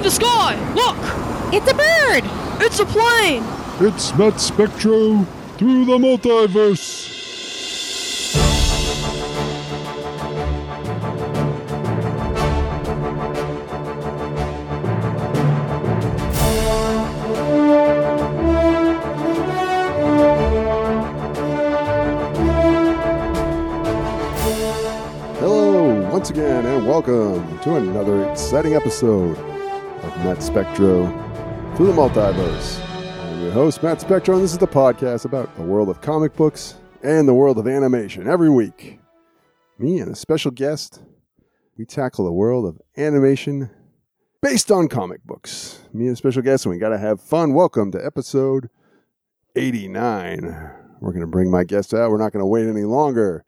in the sky! Look! It's a bird! It's a plane! It's Matt Spectro through the multiverse. Hello, once again, and welcome to another exciting episode of Matt Spectro through the multiverse. I'm your host, Matt Spectro, and this is the podcast about the world of comic books and the world of animation. Every week, me and a special guest, we tackle the world of animation based on comic books. Me and a special guest, and we got to have fun. Welcome to episode 89. We're going to bring my guest out. We're not going to wait any longer.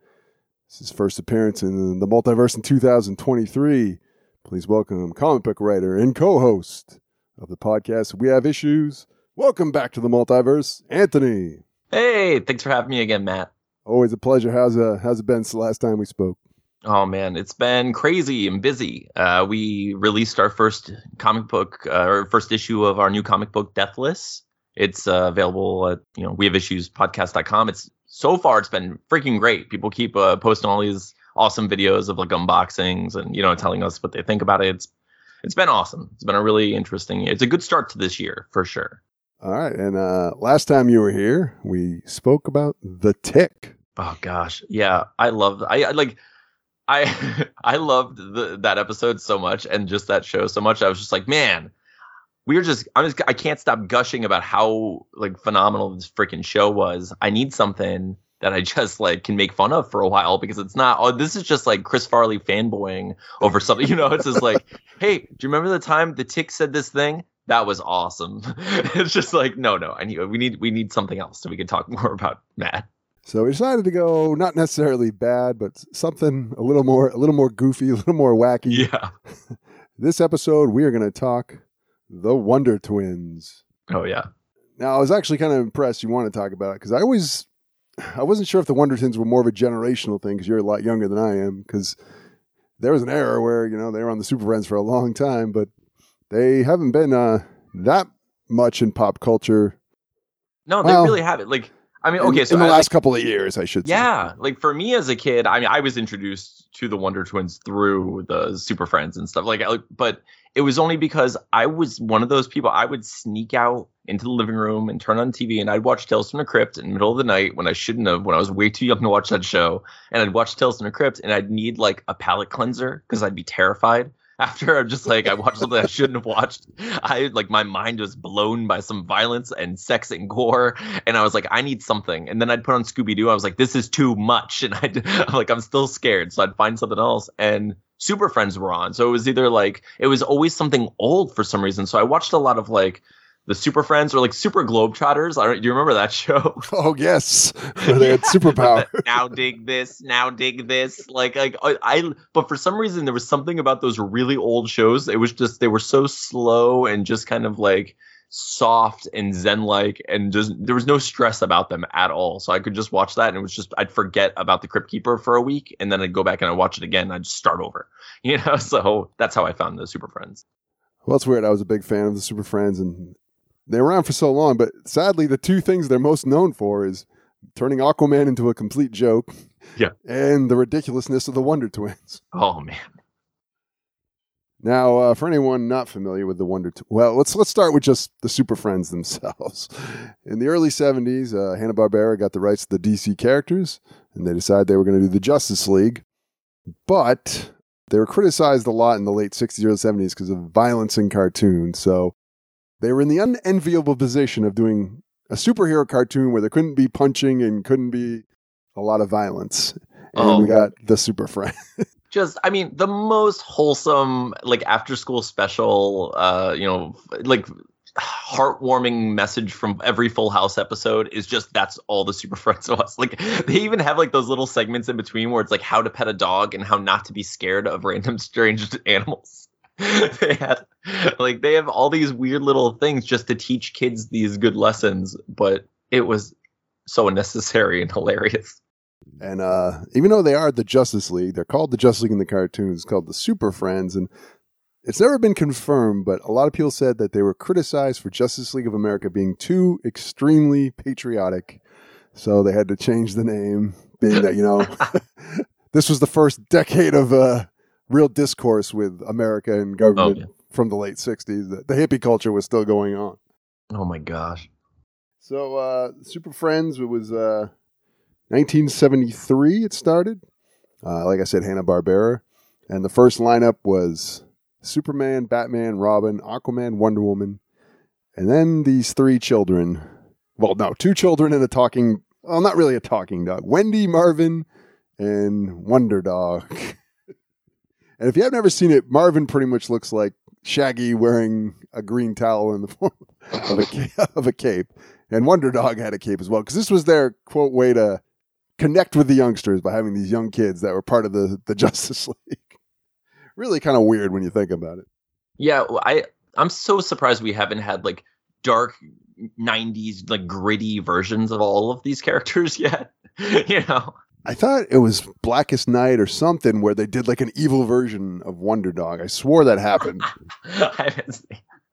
This is his first appearance in the multiverse in 2023. Please welcome comic book writer and co-host of the podcast We Have Issues. Welcome back to the multiverse, Anthony. Hey, thanks for having me again, Matt. Always a pleasure. How's uh, how's it been since the last time we spoke? Oh man, it's been crazy and busy. Uh, we released our first comic book, uh, or first issue of our new comic book, Deathless. It's uh, available at you know we have issues podcast.com. It's so far it's been freaking great. People keep uh, posting all these awesome videos of like unboxings and you know telling us what they think about it. It's it's been awesome. It's been a really interesting. year. It's a good start to this year for sure. All right, and uh, last time you were here, we spoke about the Tick. Oh gosh, yeah, I love. I, I like. I I loved the, that episode so much and just that show so much. I was just like, man, we were just. I'm just. I can't stop gushing about how like phenomenal this freaking show was. I need something that I just like can make fun of for a while because it's not. Oh, this is just like Chris Farley fanboying over something. You know, it's just like, hey, do you remember the time the Tick said this thing? That was awesome. it's just like, no, no. I need. We need. We need something else so we can talk more about Matt. So we decided to go not necessarily bad, but something a little more, a little more goofy, a little more wacky. Yeah. This episode, we are going to talk the Wonder Twins. Oh yeah. Now, I was actually kind of impressed you want to talk about it because I always, I wasn't sure if the Wonder Twins were more of a generational thing because you're a lot younger than I am. Because there was an era where you know they were on the Super Friends for a long time, but they haven't been uh, that much in pop culture. No, they Well, really haven't. Like, I mean, in- okay, so in the I, last like, couple of years, I should say. yeah, like for me as a kid, I mean, I was introduced to the Wonder Twins through the Super Friends and stuff like, I- but it was only because I was one of those people. I would sneak out into the living room and turn on TV, and I'd watch Tales from the Crypt in the middle of the night when I shouldn't have, when I was way too young to watch that show. And I'd watch Tales from the Crypt, and I'd need like a palate cleanser because I'd be terrified. After I'm just like I watched something I shouldn't have watched, I like my mind was blown by some violence and sex and gore, and I was like, I need something. And then I'd put on Scooby Doo. I was like, this is too much, and I'd I'm like, I'm still scared, so I'd find something else. And Super Friends were on, so it was either like it was always something old for some reason. So I watched a lot of like the Super Friends or like Super Globetrotters. I don't, do you remember that show? Oh yes, where they had superpower. now dig this, now dig this. Like, like I, I, but for some reason there was something about those really old shows. It was just they were so slow and just kind of like soft and zen-like, and just there was no stress about them at all. So I could just watch that, and it was just I'd forget about the Crypt Keeper for a week, and then I'd go back and I'd watch it again. And I'd just start over, you know. So that's how I found the Super Friends. Well, it's weird. I was a big fan of the Super Friends, and they were around for so long. But sadly, the two things they're most known for is turning Aquaman into a complete joke, Yeah. and the ridiculousness of the Wonder Twins. Oh man, Now, uh, for anyone not familiar with the Wonder, Tw- well, let's let's start with just the Super Friends themselves. In the early '70s, uh, Hanna Barbera got the rights to the DC characters, and they decided they were going to do the Justice League, but they were criticized a lot in the late '60s, early '70s because of violence in cartoons. So they were in the unenviable position of doing a superhero cartoon where there couldn't be punching and couldn't be a lot of violence. And Oh. we got the Super Friends. just i mean the most wholesome like after school special uh you know like heartwarming message from every full house episode is just that's all the super friends was like they even have like those little segments in between where it's like how to pet a dog and how not to be scared of random strange animals they had like they have all these weird little things just to teach kids these good lessons but it was so unnecessary and hilarious And uh, even though they are the Justice League, they're called the Justice League in the cartoons, it's called the Super Friends. And It's never been confirmed, but a lot of people said that they were criticized for Justice League of America being too extremely patriotic. So they had to change the name, being that, you know, this was the first decade of uh, real discourse with America and government Oh, yeah. From the late 60s. The, the hippie culture was still going on. Oh my gosh. So, uh, Super Friends, it was uh, 1973 it started. Uh, like I said, Hanna-Barbera. And the first lineup was Superman, Batman, Robin, Aquaman, Wonder Woman. And then these three children. Well, no, two children and a talking, well, not really a talking dog. Wendy, Marvin, and Wonder Dog. and if you have never seen it, Marvin pretty much looks like Shaggy wearing a green towel in the form of a, of a cape. And Wonder Dog had a cape as well, because this was their quote way to connect with the youngsters by having these young kids that were part of the, the Justice League. really kind of weird when you think about it. Yeah, I I'm so surprised we haven't had like dark 90s like gritty versions of all of these characters yet. you know. I thought it was Blackest Night or something where they did like an evil version of Wonder Dog. I swore that happened. I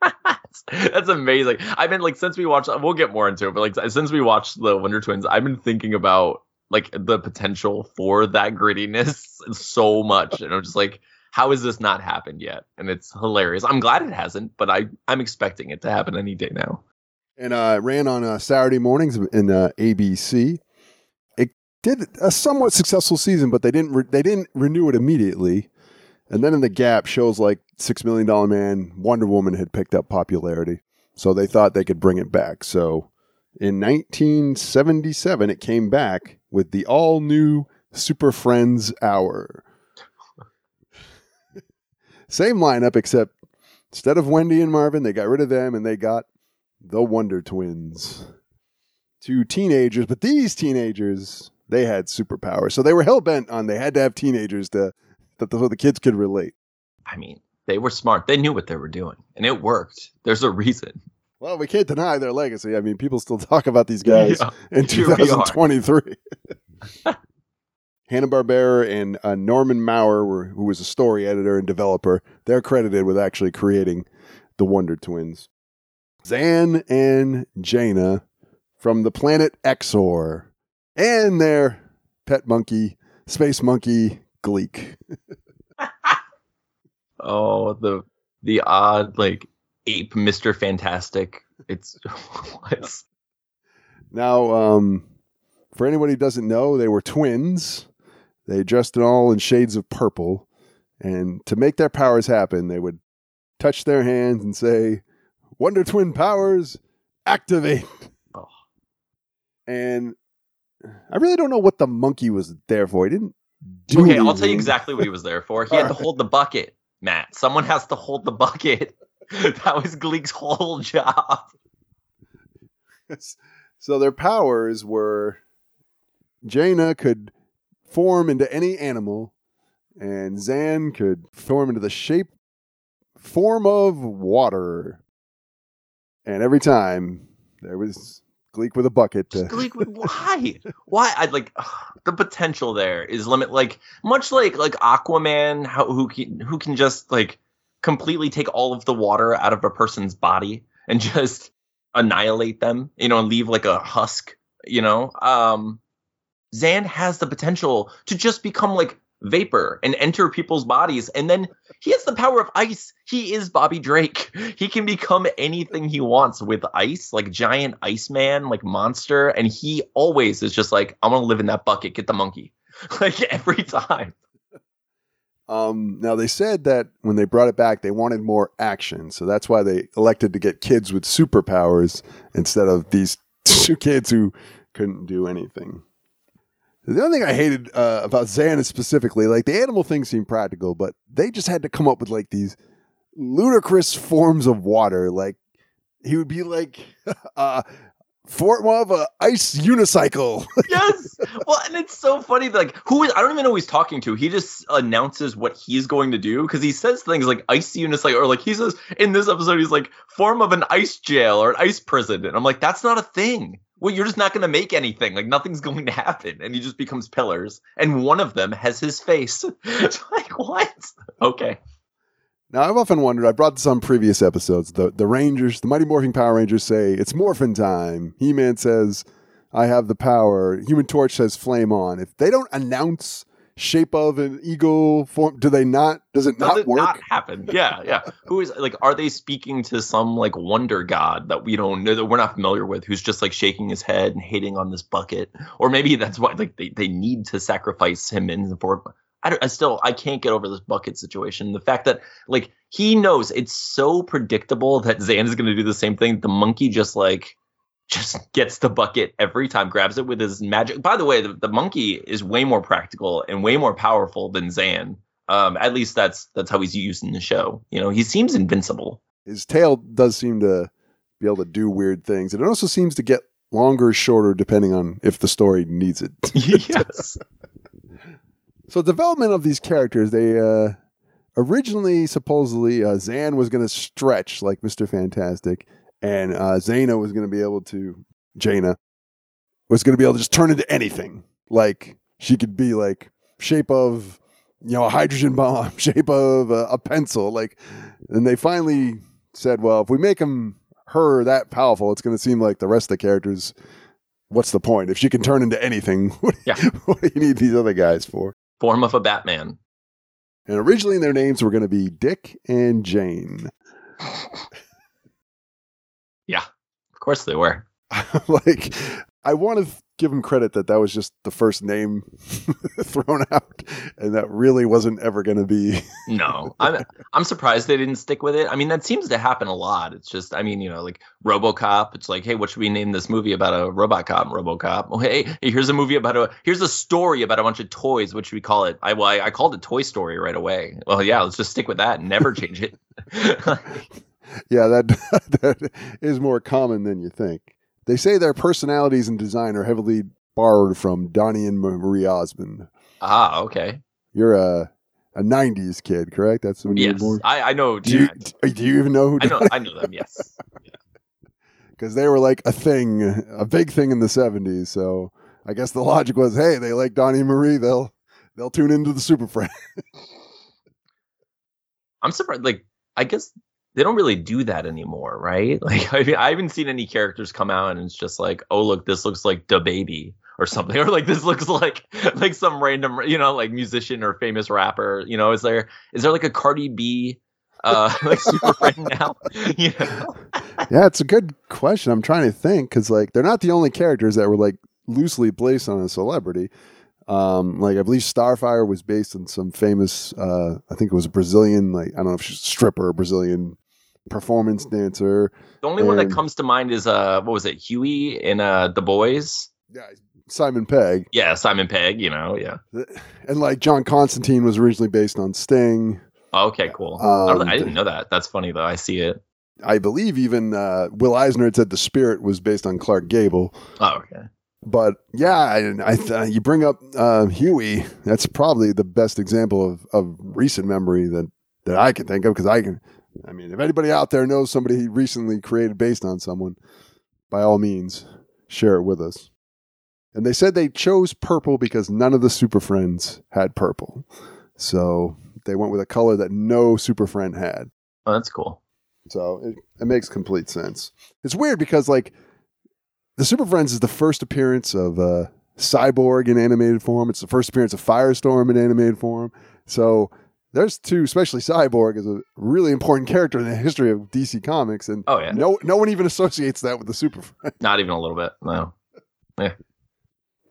That's amazing. I've been like since we watched we'll get more into it, but like since we watched the Wonder Twins, I've been thinking about like the potential for that grittiness so much. And I'm just like, how has this not happened yet? And it's hilarious. I'm glad it hasn't, but I, I'm expecting it to happen any day now. and uh, it ran on uh, Saturday mornings in uh, ABC. Did a somewhat successful season, but they didn't re- they didn't renew it immediately. And then in the gap, shows like Six Million Dollar Man, Wonder Woman had picked up popularity, so they thought they could bring it back. So in 1977, it came back with the all new Super Friends Hour. Same lineup, except instead of Wendy and Marvin, they got rid of them and they got the Wonder Twins. Two teenagers, but these teenagers, they had superpowers. So they were hell bent on they had to have teenagers to that the, the kids could relate. I mean, they were smart. They knew what they were doing, and it worked. There's a reason. Well, we can't deny their legacy. I mean, people still talk about these guys Yeah, in here we are. 2023. Hanna Barbera and uh, Norman Maurer, were, who was a story editor and developer, they're credited with actually creating the Wonder Twins. Zan and Jayna from the planet Exxor, and their pet monkey, space monkey Gleek. Oh, the the odd like ape Mister Fantastic. It's Now, um, for anybody who doesn't know, they were twins. They dressed in all in shades of purple. And to make their powers happen, they would touch their hands and say, Wonder Twin powers, activate. Oh. And I really don't know what the monkey was there for. He didn't do okay. I'll tell you exactly what he was there for. He had to hold the bucket, Matt. Someone has to hold the bucket. That was Gleek's whole job. so their powers were Jayna could form into any animal, and Zan could form into the shape form of water. And every time there was Gleek with a bucket to Gleek, would- why? Why? I'd like ugh, the potential there is limit. Like much like like Aquaman, how who can who can just like completely take all of the water out of a person's body and just annihilate them, you know, and leave like a husk, you know. Um Zan has the potential to just become like vapor and enter people's bodies and then he has the power of ice. He is Bobby Drake. He can become anything he wants with ice, like giant Iceman, like monster, and he always is just like, I'm gonna live in that bucket, get the monkey. Like every time. Um, now they said that when they brought it back, they wanted more action, so that's why they elected to get kids with superpowers instead of these two kids who couldn't do anything. The other thing I hated uh, about Xana specifically, like the animal thing seemed practical, but they just had to come up with like these ludicrous forms of water. Like he would be like uh, form of a ice unicycle. yes. Well, and it's so funny. Like, who is? I don't even know who he's talking to. He just announces what he's going to do because he says things like ice unicycle, or like he says in this episode, he's like form of an ice jail or an ice prison, and I'm like, that's not a thing. Well, you're just not going to make anything. Like nothing's going to happen, and he just becomes pillars, and one of them has his face. it's like what? Okay. Now, I've often wondered, I brought this on previous episodes. The, the Rangers, the Mighty Morphin Power Rangers say, it's morphin time. He Man says, I have the power. Human Torch says, flame on. If they don't announce shape of an eagle form, do they not? Does it Does not it work? not happen? Yeah, yeah. Who is like? Are they speaking to some like wonder god that we don't know that we're not familiar with? Who's just like shaking his head and hating on this bucket? Or maybe that's why like they, they need to sacrifice him in the form. I, don't, I still I can't get over this bucket situation. The fact that like he knows it's so predictable that Zan is going to do the same thing. The monkey just like just gets the bucket every time, grabs it with his magic. By the way, the, the monkey is way more practical and way more powerful than Zan. Um, at least that's that's how he's used in the show. You know, he seems invincible. His tail does seem to be able to do weird things. And it also seems to get longer or shorter depending on if the story needs it. yes. So development of these characters, they uh, originally supposedly uh, Zan was going to stretch like Mister Fantastic, and uh, Zaina was going to be able to Jayna was going to be able to just turn into anything. Like she could be like shape of you know a hydrogen bomb, shape of a, a pencil. Like, and they finally said, well, if we make him her that powerful, it's going to seem like the rest of the characters. What's the point? If she can turn into anything, what, Yeah. what do you need these other guys for? Form of a Batman. And originally their names were going to be Dick and Jane. Of course they were. like, I want to give them credit that that was just the first name thrown out, and that really wasn't ever going to be. No, I'm I'm surprised they didn't stick with it. I mean, that seems to happen a lot. It's just, I mean, you know, like RoboCop. It's like, hey, what should we name this movie about a robot cop? RoboCop. Oh, hey, hey, here's a movie about a here's a story about a bunch of toys. What should we call it? I well, I, I called it Toy Story right away. Well, yeah, let's just stick with that and never change it. Yeah, that that is more common than you think. They say their personalities and design are heavily borrowed from Donny and Marie Osmond. ah, okay. You're a a '90s kid, correct? That's when you were born. I, I know. Do you, do you even know who? I know. I know them. Yes. because they were like a thing, a big thing in the '70s. So I guess the logic was, hey, they like Donny and Marie, they'll they'll tune into the Super Friends. I'm surprised. Like, I guess they don't really do that anymore, right? Like, I, mean, I haven't seen any characters come out and it's just like, oh, look, this looks like the baby or something, or like this looks like like some random, you know, like musician or famous rapper. You know, is there is there like a Cardi B uh like super friend now? you know, yeah, it's a good question. I'm trying to think because like they're not the only characters that were like loosely placed on a celebrity. Um, like I believe Starfire was based on some famous, uh, I think it was a Brazilian, like I don't know if she's a stripper, or Brazilian performance dancer. the only one that comes to mind is uh, what was it, Hughie in uh The Boys? Yeah, Simon Pegg, Yeah, Simon Pegg. You know, yeah. and like John Constantine was originally based on Sting. Oh, okay, cool. I, Um, I didn't know that. That's funny though. I see it. I believe even uh, Will Eisner had said the Spirit was based on Clark Gable. Oh, okay. But yeah, I, I th- you bring up uh, Hughie. That's probably the best example of, of recent memory that, that I can think of because I can. I mean, if anybody out there knows somebody he recently created based on someone, by all means, share it with us. And they said they chose purple because none of the Super Friends had purple, so they went with a color that no Super Friend had. Oh, that's cool. So it, it makes complete sense. It's weird because like the Super Friends is the first appearance of uh, Cyborg in animated form. It's the first appearance of Firestorm in animated form. So there's two, especially Cyborg is a really important character in the history of DC Comics, and Oh yeah. no no one even associates that with the Super Friends. Not even a little bit. No.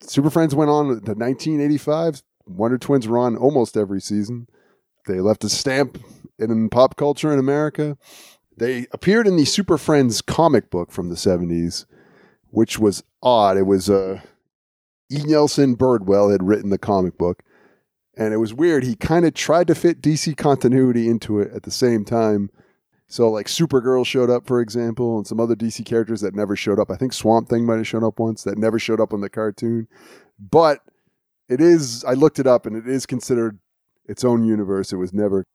Super Friends went on to 1985. Wonder Twins were on almost every season. They left a stamp in pop culture in America. They appeared in the Super Friends comic book from the 70s, which was odd. It was uh, E. Nelson Bridwell had written the comic book, and it was weird. He kind of tried to fit DC continuity into it at the same time. So, like Supergirl showed up, for example, and some other DC characters that never showed up. I think Swamp Thing might have shown up once that never showed up on the cartoon. But it is, I looked it up, and it is considered its own universe. It was never,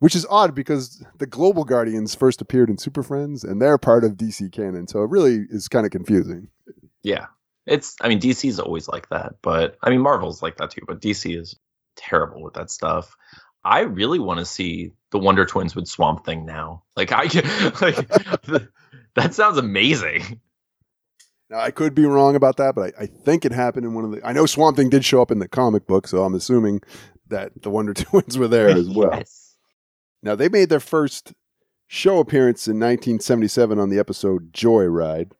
which is odd because the Global Guardians first appeared in Super Friends, and they're part of DC canon. So it really is kind of confusing. Yeah. It's I mean DC's always like that, but I mean Marvel's like that too, but DC is terrible with that stuff. I really want to see the Wonder Twins with Swamp Thing now. Like I like that sounds amazing. Now, I could be wrong about that, but I, I think it happened in one of the. I know Swamp Thing did show up in the comic book, so I'm assuming that the Wonder Twins were there as well. Yes. Now, they made their first show appearance in 1977 on the episode Joyride.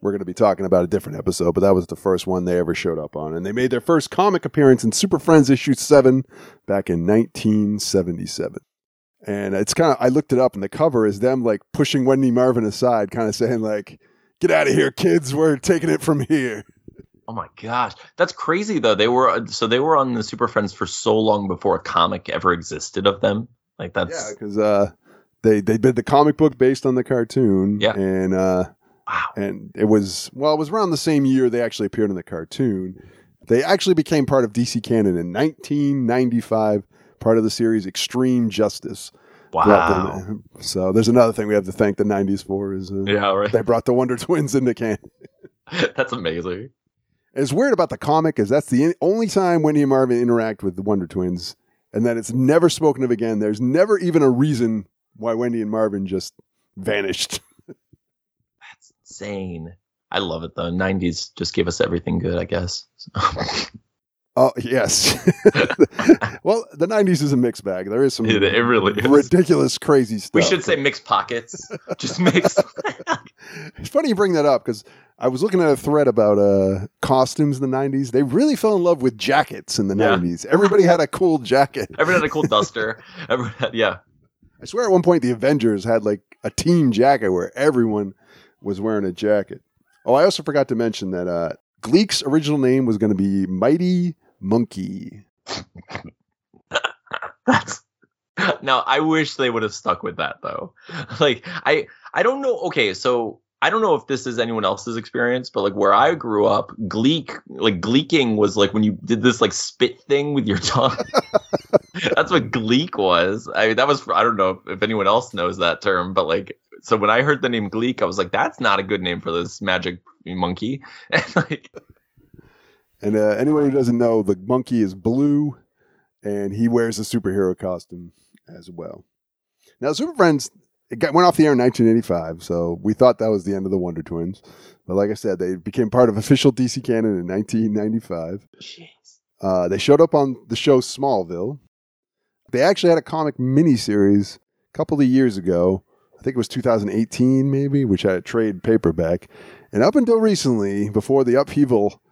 We're going to be talking about a different episode, but that was the first one they ever showed up on. And they made their first comic appearance in Super Friends issue 7 back in 1977. And it's kind of, I looked it up, and the cover is them like pushing Wendy Marvin aside, kind of saying, like, get out of here, kids. We're taking it from here. Oh my gosh, that's crazy though. They were uh, so they were on the Super Friends for so long before a comic ever existed of them. Like that's Yeah, because uh, they they did the comic book based on the cartoon. Yeah. and uh, wow. and it was well, it was around the same year they actually appeared in the cartoon. They actually became part of DC canon in 1995, part of the series Extreme Justice. Wow. them- So there's another thing we have to thank the 90s for is uh, Yeah, right. they brought the Wonder Twins into canon. That's amazing. It's weird about the comic is that's the only time Wendy and Marvin interact with the Wonder Twins, and that it's never spoken of again. There's never even a reason why Wendy and Marvin just vanished. That's insane. I love it though. 90s just gave us everything good, I guess. Oh yes. well, the '90s is a mixed bag. There is some it really is. ridiculous, crazy stuff. we should say mixed pockets. Just mix. It's funny you bring that up because I was looking at a thread about uh, costumes in the '90s. They really fell in love with jackets in the Yeah. '90s. Everybody had a cool jacket. Everyone had a cool duster. Everyone had, yeah. I swear, at one point, the Avengers had like a team jacket where everyone was wearing a jacket. Oh, I also forgot to mention that uh, Gleek's original name was going to be Mighty Monkey. That's now I wish they would have stuck with that though. Like I I don't know okay, so I don't know if this is anyone else's experience, but like where I grew up, gleek like gleeking was like when you did this like spit thing with your tongue. That's what gleek was. I mean that was I don't know if anyone else knows that term, but like so when I heard the name gleek, I was like that's not a good name for this magic monkey. And like And uh, anyone who doesn't know, the monkey is blue, and he wears a superhero costume as well. Now, Super Friends it got, went off the air in 1985, so we thought that was the end of the Wonder Twins. But like I said, they became part of official DC canon in 1995. jeez. Uh, they showed up on the show Smallville. They actually had a comic miniseries a couple of years ago. I think it was 2018, maybe, which had a trade paperback. And up until recently, before the upheaval,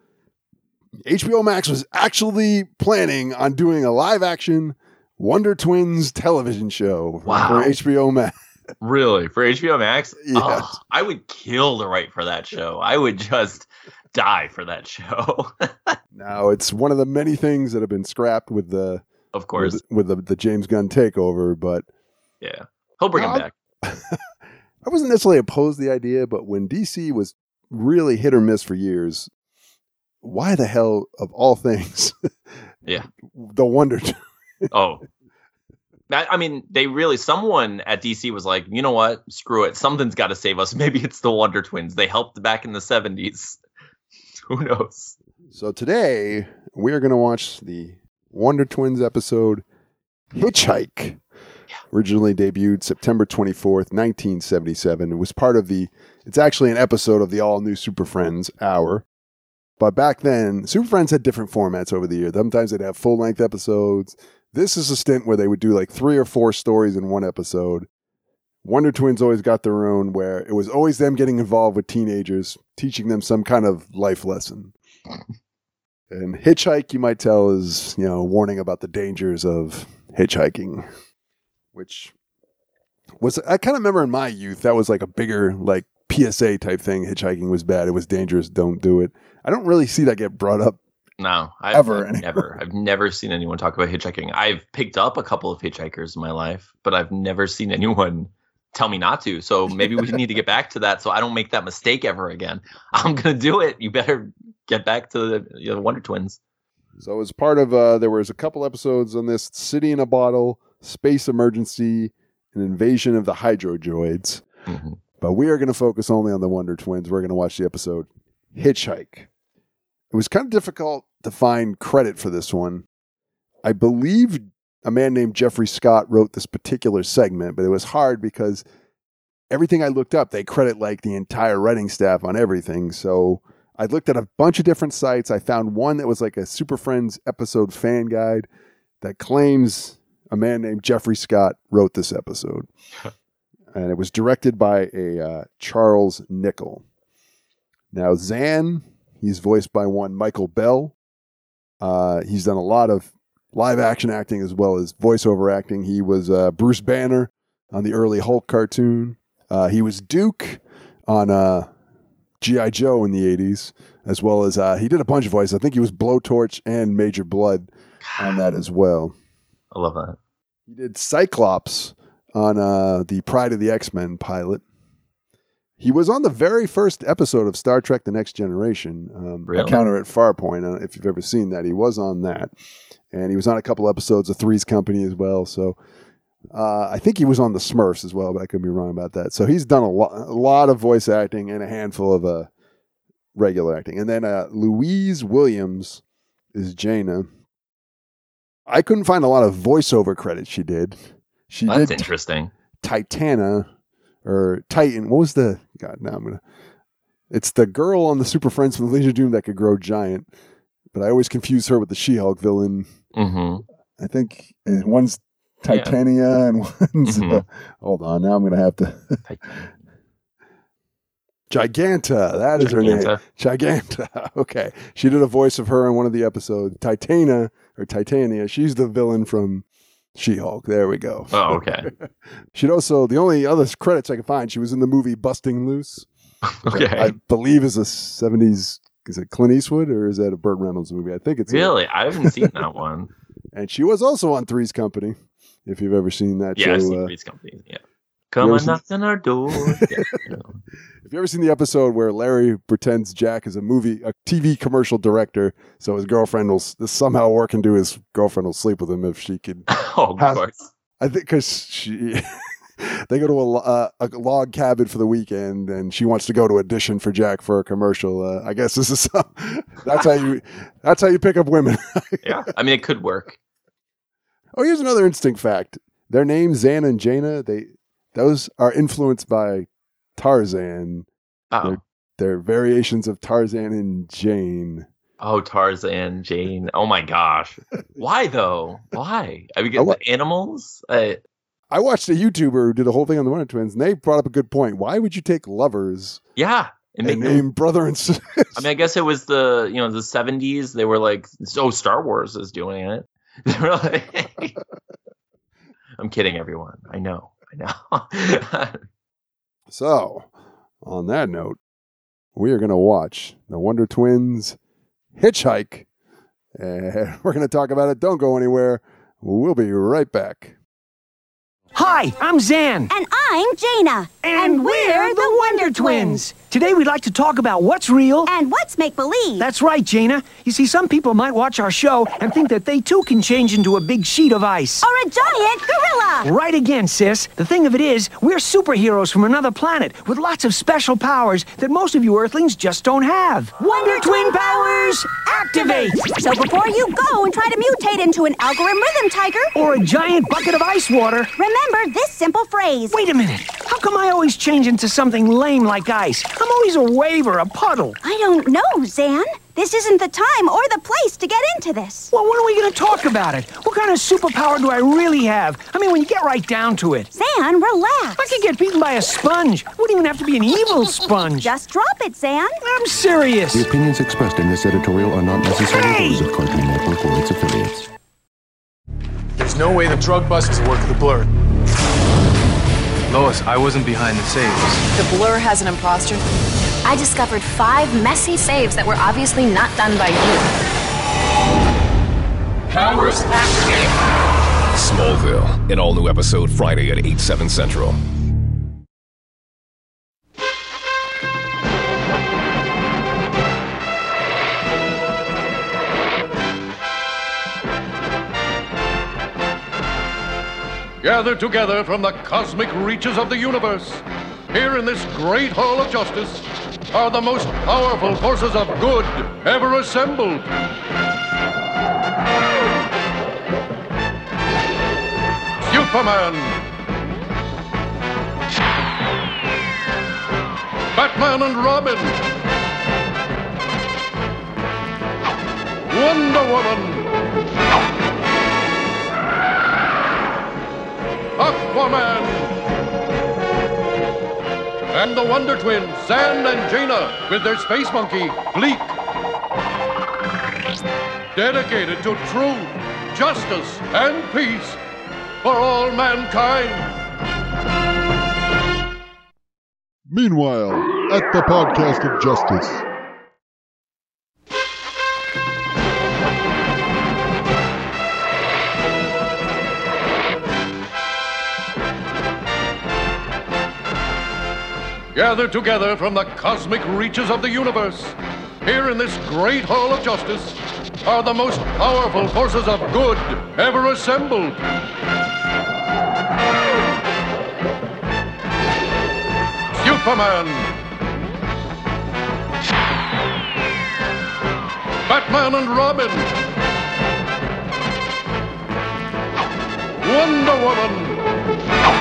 HBO Max was actually planning on doing a live action Wonder Twins television show Wow. for HBO Max. Really? For HBO Max? Yes. Oh, I would kill to write for that show. I would just die for that show. Now, it's one of the many things that have been scrapped with the of course. with, with the, the James Gunn takeover, but Yeah. He'll bring him back. I wasn't necessarily opposed to the idea, but when DC was really hit or miss for years, why the hell of all things? Yeah. the Wonder. Oh. I I mean, they really, someone at DC was like, you know what? Screw it. Something's got to save us. Maybe it's the Wonder Twins. They helped back in the 70s. Who knows? so today we are going to watch the Wonder Twins episode Hitchhike. Originally debuted September 24th, 1977. It was part of the, it's actually an episode of the all new Super Friends hour. But back then, Super Friends had different formats over the year. Sometimes they'd have full length episodes. This is a stint where they would do like three or four stories in one episode. Wonder Twins always got their own, where it was always them getting involved with teenagers, teaching them some kind of life lesson. And Hitchhike, you might tell, is, you know, warning about the dangers of hitchhiking, which was, I kind of remember in my youth, that was like a bigger, like, PSA type thing. Hitchhiking was bad. It was dangerous. Don't do it. I don't really see that get brought up. No, I've, Ever, I've never. I've never seen anyone talk about hitchhiking. I've picked up a couple of hitchhikers in my life, but I've never seen anyone tell me not to. So maybe we need to get back to that so I don't make that mistake ever again. I'm going to do it. You better get back to the, you know, Wonder Twins. So as part of, uh, there was a couple episodes on this City in a Bottle, Space Emergency, an Invasion of the Hydronoids. Mhm. But we are going to focus only on the Wonder Twins. We're going to watch the episode Hitchhike. It was kind of difficult to find credit for this one. I believe a man named Jeffrey Scott wrote this particular segment, but it was hard because everything I looked up, they credit like the entire writing staff on everything. So I looked at a bunch of different sites. I found one that was like a Super Friends episode fan guide that claims a man named Jeffrey Scott wrote this episode. and it was directed by a uh, Charles Nichols. Now, Zan, he's voiced by one Michael Bell. Uh, he's done a lot of live action acting as well as voiceover acting. He was uh, Bruce Banner on the early Hulk cartoon. Uh, he was Duke on uh, G.I. Joe in the 80s, as well as uh, he did a bunch of voices. I think he was Blowtorch and Major Blood on that as well. I love that. He did Cyclops on uh, the Pride of the X Men pilot. He was on the very first episode of Star Trek: The Next Generation. Um, Really? Encounter at Farpoint. I if you've ever seen that. He was on that, and he was on a couple episodes of Three's Company as well. So uh, I think he was on the Smurfs as well, but I could be wrong about that. So he's done a, lo- a lot of voice acting and a handful of uh, regular acting. And then uh, Louise Williams is Jayna. I couldn't find a lot of voiceover credits she did. She That's did interesting. Titana or Titan. What was the God? Now I'm gonna. It's the girl on the Super Friends from the Legion of Doom that could grow giant, but I always confuse her with the She-Hulk villain. hmm I think uh, one's Yeah. Titania and one's. Mhm. uh, hold on, now I'm gonna have to. Giganta, that is her name. Giganta. Giganta. Okay, she did a voice of her in one of the episodes. Titania or Titania. She's the villain from She-Hulk. There we go. Oh, okay. She'd also the only other credits I could find. She was in the movie Busting Loose. Okay. I, believe is a '70s. Is it Clint Eastwood or is that a Burt Reynolds movie? I think it's really? I haven't seen that one. And she was also on Three's Company. If you've ever seen that Yeah, show, seen uh, Three's Company. Yeah. Come seen- knock on our door. Yeah, you know. Have you ever seen the episode where Larry pretends Jack is a movie, a TV commercial director, so his girlfriend will somehow work into his girlfriend will sleep with him if she can. Oh, of course. I think because she, they go to a, uh, a log cabin for the weekend, and she wants to go to audition for Jack for a commercial. Uh, I guess this is some, that's how you that's how you pick up women. Yeah. I mean, it could work. Oh, here's another interesting fact. Their names, Zan and Jayna, they those are influenced by Tarzan. Oh. They're variations of Tarzan and Jane. Oh, Tarzan, Jane. Oh my gosh. Why though? Why? I mean, I wa- the animals. Uh, I watched a YouTuber who did a whole thing on the Wonder Twins, and they brought up a good point. Why would you take lovers yeah. And make them- name brother and sister? I mean, I guess it was the you know the seventies. They were like, "Oh, Star Wars is doing it." They were like, I'm kidding, everyone. I know, I know. so, on that note, we are going to watch the Wonder Twins hitchhike, and we're going to talk about it. Don't go anywhere. We'll be right back. Hi, I'm Zan. And I'm Jayna. And, we're the Wonder Twins. Today we'd like to talk about what's real. And what's make believe? That's right, Jayna. You see, some people might watch our show and think that they too can change into a big sheet of ice. Or a giant gorilla. Right again, sis. The thing of it is, we're superheroes from another planet with lots of special powers that most of you Earthlings just don't have. Wonder Twin powers, activate! So before you go and try to mutate into an algorithm rhythm tiger, Or a giant bucket of ice water. remember this simple phrase. Wait a minute. How come I always change into something lame like ice? I'm always a wave or a puddle. I don't know, Zan. This isn't the time or the place to get into this. Well, when are we going to talk about it? What kind of superpower do I really have? I mean, when you get right down to it. Zan, relax. I could get beaten by a sponge. Wouldn't even have to be an evil sponge. Just drop it, Zan. I'm serious. The opinions expressed in this editorial are not necessarily Hey! those of Cartoon Network or its affiliates. There's no way the drug busts work the blur. Lois, I wasn't behind the saves. The Blur has an imposter. I discovered five messy saves that were obviously not done by you. Powers activate. Smallville, an all new episode Friday at 8, 7 central. Gathered together from the cosmic reaches of the universe. Here in this great hall of justice are the most powerful forces of good ever assembled. Superman. Batman and Robin. Wonder Woman. Aquaman. And the Wonder Twins, Zan and Jayna, with their space monkey, Gleek. Dedicated to truth, justice, and peace for all mankind. Meanwhile, at the podcast of justice. Gathered together from the cosmic reaches of the universe, here in this great hall of justice, are the most powerful forces of good ever assembled. Superman. Batman and Robin. Wonder Woman.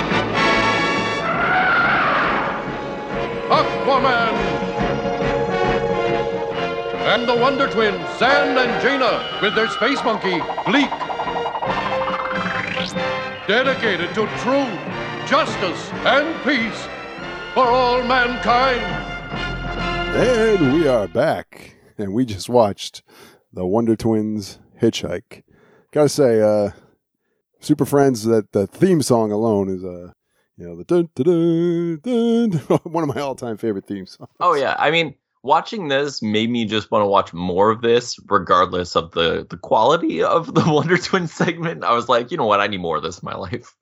Aquaman. And the Wonder Twins, Zan and Jayna, with their space monkey, Gleek. Dedicated to truth, justice, and peace for all mankind. And we are back. And we just watched the Wonder Twins Hitchhike. Gotta say, uh, Super Friends, that the theme song alone is uh, you know, the dun dun dun, dun one of my all time favorite theme songs. Oh yeah, I mean, watching this made me just want to watch more of this, regardless of the the quality of the Wonder Twins segment. I was like, you know what, I need more of this in my life.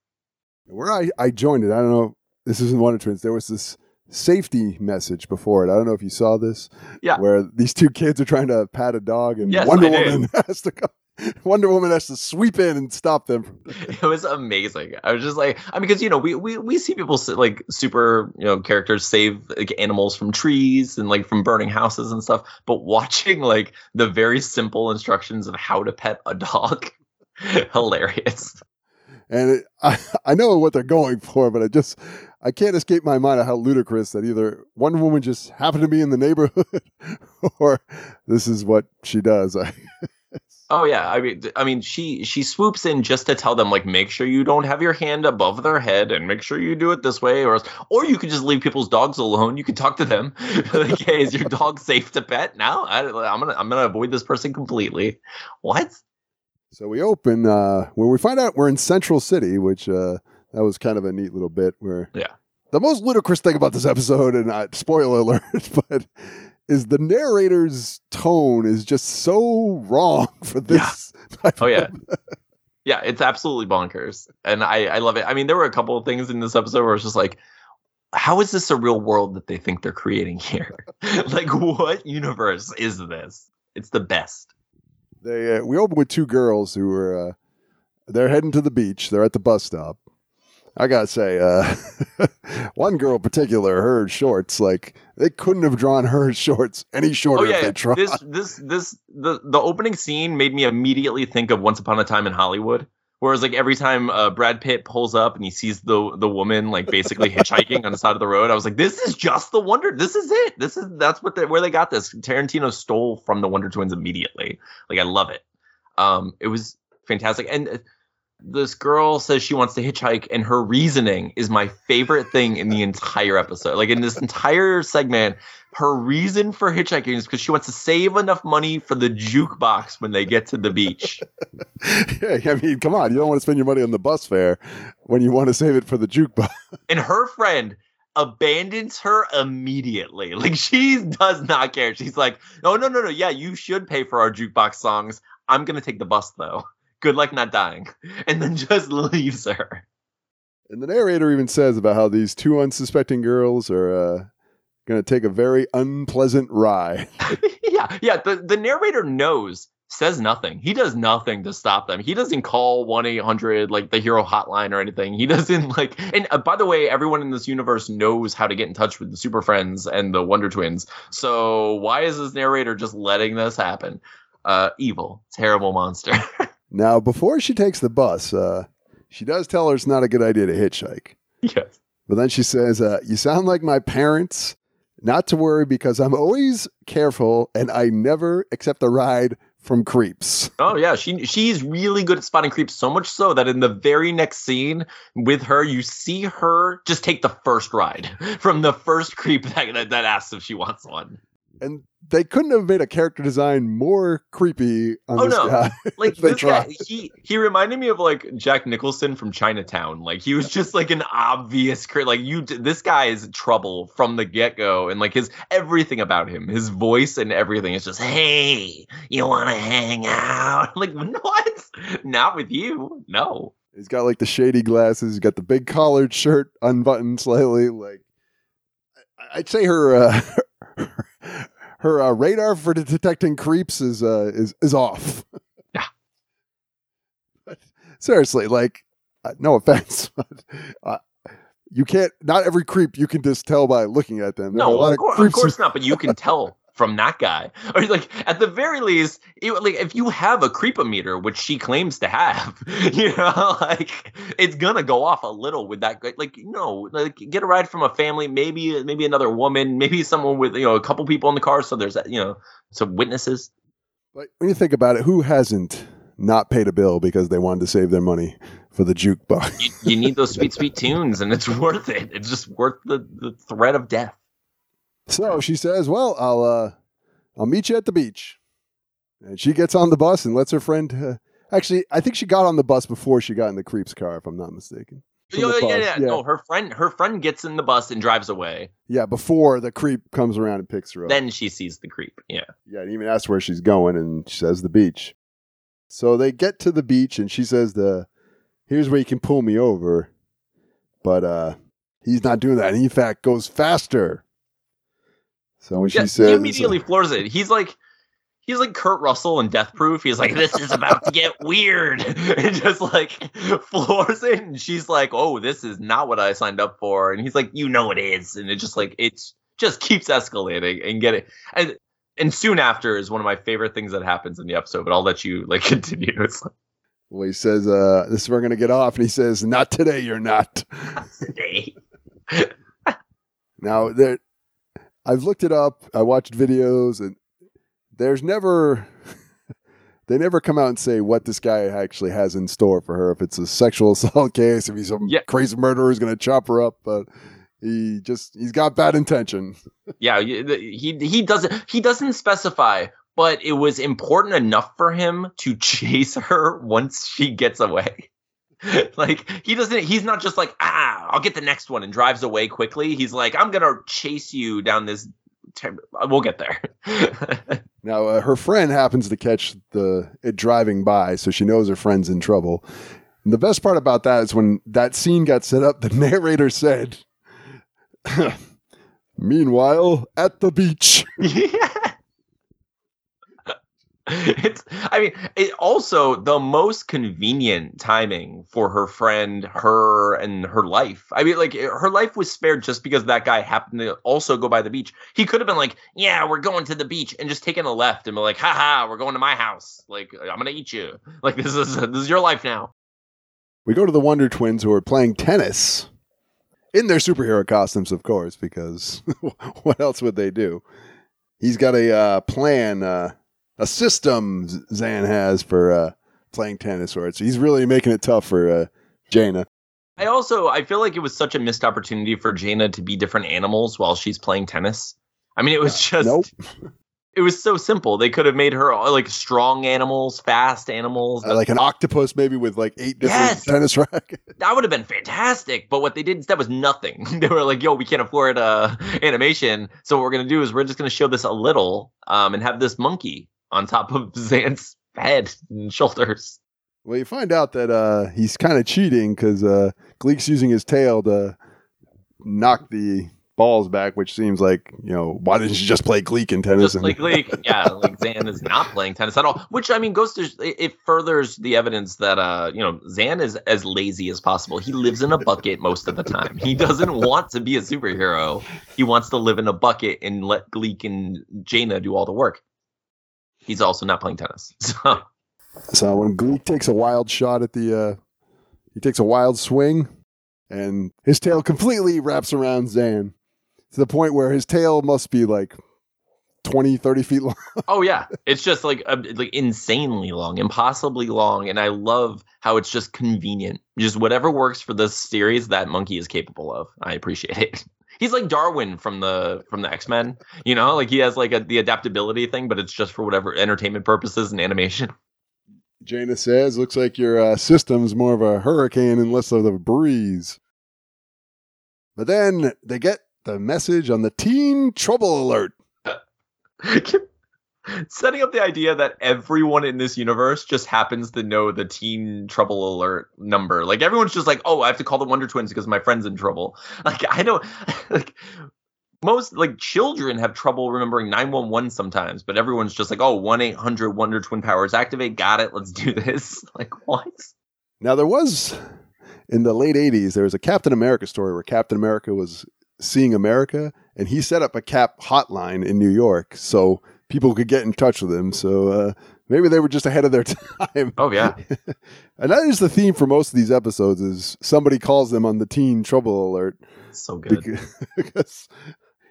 Where I, I joined it, I don't know, this isn't Wonder Twins. There was this safety message before it. I don't know if you saw this. Yeah. Where these two kids are trying to pat a dog and Yes, Wonder. Woman has to come. Wonder Woman has to sweep in and stop them. It was amazing. I was just like, I mean, because you know, we we we see people like super, you know, characters save like animals from trees and like from burning houses and stuff. But watching like the very simple instructions of how to pet a dog, hilarious. and it, I, I know what they're going for, but I just I can't escape my mind of how ludicrous that either Wonder Woman just happened to be in the neighborhood, or this is what she does. I, Oh yeah, I mean, I mean, she she swoops in just to tell them like, make sure you don't have your hand above their head, and make sure you do it this way, or else, or you could just leave people's dogs alone. You could talk to them, like, hey, is your dog safe to pet now? I, I'm gonna I'm gonna avoid this person completely. What? So we open uh, when we find out we're in Central City, which uh, that was kind of a neat little bit. Where Yeah. the most ludicrous thing about this episode, and uh, spoiler alert, but is the narrator's tone is just so wrong for this. type Oh yeah. Yeah, it's absolutely bonkers, and I I love it. I mean, there were a couple of things in this episode where it's just like, how is this a real world that they think they're creating here? like, what universe is this? It's the best. They uh, we open with two girls who are uh, they're heading to the beach. They're at the bus stop. I gotta say, uh, one girl in particular, her shorts, like they couldn't have drawn her shorts any shorter Oh if yeah, they tried. this this this the the opening scene made me immediately think of Once Upon a Time in Hollywood. Whereas like every time uh, Brad Pitt pulls up and he sees the the woman like basically hitchhiking on the side of the road, I was like, this is just the Wonder. This is it. This is that's what they, where they got this. Tarantino stole from the Wonder Twins immediately. Like I love it. Um, it was fantastic. And uh, this girl says she wants to hitchhike, and her reasoning is my favorite thing in the entire episode. Like in this entire segment, her reason for hitchhiking is because she wants to save enough money for the jukebox when they get to the beach. yeah, I mean, come on, you don't want to spend your money on the bus fare when you want to save it for the jukebox. and her friend abandons her immediately. Like she does not care. She's like, "No, no, no, no. Yeah, you should pay for our jukebox songs. I'm gonna take the bus though. Good luck not dying." And then just leaves her. And the narrator even says about how these two unsuspecting girls are uh, going to take a very unpleasant ride. yeah, yeah. The the narrator knows, says nothing. He does nothing to stop them. He doesn't call one eight hundred like the hero hotline or anything. He doesn't like. And uh, by the way, everyone in this universe knows how to get in touch with the Super Friends and the Wonder Twins. So why is this narrator just letting this happen? Uh, evil, terrible monster. Now, before she takes the bus, uh, She does tell her it's not a good idea to hitchhike. Yes. But then she says, uh, You sound like my parents. Not to worry because I'm always careful and I never accept a ride from creeps. Oh yeah, she she's really good at spotting creeps. So much so that in the very next scene with her, you see her just take the first ride from the first creep that that, that asks if she wants one. And they couldn't have made a character design more creepy on Oh this no! guy. Like this guy, he he reminded me of like Jack Nicholson from Chinatown. Like he was just like an obvious like you. This guy is trouble from the get go, and like his everything about him, his voice and everything is just hey, you want to hang out? Like what? Not with you, no. He's got like the shady glasses. He's got the big collared shirt unbuttoned slightly. Like I'd say her uh, her uh, radar for detecting creeps is uh, is is off. Yeah. But seriously, like uh, no offense, but uh, you can't. Not every creep you can just tell by looking at them. There No, lot of, of course, of creeps. course not. But you can tell from that guy, or like at the very least, it, like if you have a creepometer, which she claims to have, you know, like it's gonna go off a little with that. guy. Like no, like get a ride from a family, maybe maybe another woman, maybe someone with you know a couple people in the car, so there's you know some witnesses. But when you think about it, who hasn't not paid a bill because they wanted to save their money for the jukebox? You, you need those sweet sweet tunes, and it's worth it. It's just worth the the threat of death. So she says, "Well, I'll uh, I'll meet you at the beach." And she gets on the bus and lets her friend. Uh, actually, I think she got on the bus before she got in the creep's car, if I'm not mistaken. From Yeah, yeah, yeah, No, her friend her friend gets in the bus and drives away. yeah, before the creep comes around and picks her up. Then she sees the creep. Yeah. yeah, and even asks where she's going, and she says the beach. So they get to the beach, and she says, "The here's where you can pull me over," but uh, he's not doing that. And he, in fact, goes faster. So when Yeah, she says, he immediately floors it. He's like he's like Kurt Russell in Death Proof. He's like, this is about to get weird. and just like floors it. And she's like, oh, this is not what I signed up for. And he's like, you know it is. And it just like it's just keeps escalating and getting and and soon after is one of my favorite things that happens in the episode, but I'll let you like continue. It's like Well, he says, uh, this is where we're going to get off. And he says, not today, you're not. today. Now, there, I've looked it up. I watched videos, and there's never, they never come out and say what this guy actually has in store for her. If it's a sexual assault case, if he's some Yeah. crazy murderer who's going to chop her up, but he just, he's got bad intention. Yeah, he he doesn't he doesn't specify, but it was important enough for him to chase her once she gets away. like he doesn't he's not just like ah I'll get the next one and drives away quickly. He's like I'm gonna chase you down this. We'll get there. Now, uh, her friend happens to catch the it driving by, so she knows her friend's in trouble. And the best part about that is when that scene got set up, the narrator said, Meanwhile, at the beach. yeah. It's I mean, it also the most convenient timing for her friend, her and her life. I mean, like her life was spared just because that guy happened to also go by the beach. He could have been like, "Yeah, we're going to the beach," and just taken a left and be like, "Haha, we're going to my house. Like, I'm gonna eat you. Like, this is this is your life now." We go to the Wonder Twins who are playing tennis in their superhero costumes, of course, because what else would they do? He's got a uh, plan, uh, a system Zan has for uh, playing tennis, or it's he's really making it tough for uh, Jayna. I also I feel like it was such a missed opportunity for Jayna to be different animals while she's playing tennis. I mean, it was just Nope. it was so simple. They could have made her uh, like strong animals, fast animals. Uh, like an octopus, maybe with like eight different Yes. tennis rackets. that would have been fantastic. But what they did instead was nothing. they were like, "Yo, we can't afford uh, animation, so what we're gonna do is we're just gonna show this a little, um, and have this monkey on top of Zan's head and shoulders." Well, you find out that uh, he's kind of cheating because uh, Gleek's using his tail to knock the balls back, which seems like you know why didn't you just play Gleek in tennis? Just like Gleek, yeah, like Zan is not playing tennis at all. Which I mean goes to it it furthers the evidence that uh you know Zan is as lazy as possible. He lives in a bucket most of the time. He doesn't want to be a superhero. He wants to live in a bucket and let Gleek and Jayna do all the work. He's also not playing tennis. So So when Gleek takes a wild shot at the uh, he takes a wild swing, and his tail completely wraps around Zan to the point where his tail must be like 20, 30 feet long. Oh yeah, it's just like uh, like insanely long, impossibly long, and I love how it's just convenient. Just whatever works for this series, that monkey is capable of. I appreciate it. He's like Darwin from the from the X Men, you know, like he has like a, the adaptability thing, but it's just for whatever entertainment purposes and animation. Jayna says, "Looks like your uh, system's more of a hurricane and less of a breeze." But then they get the message on the teen trouble alert. Setting up the idea that everyone in this universe just happens to know the teen trouble alert number. Like everyone's just like, "Oh, I have to call the Wonder Twins because my friend's in trouble." Like I don't like most like children have trouble remembering 911 sometimes, but everyone's just like, "Oh, 1-800 Wonder Twin powers activate. Got it. Let's do this." Like what? Now there was in the late 80s there was a Captain America story where Captain America was seeing America and he set up a cap hotline in New York so people could get in touch with him. So uh, maybe they were just ahead of their time. Oh yeah. and that is the theme for most of these episodes is somebody calls them on the teen trouble alert. So good. Because, because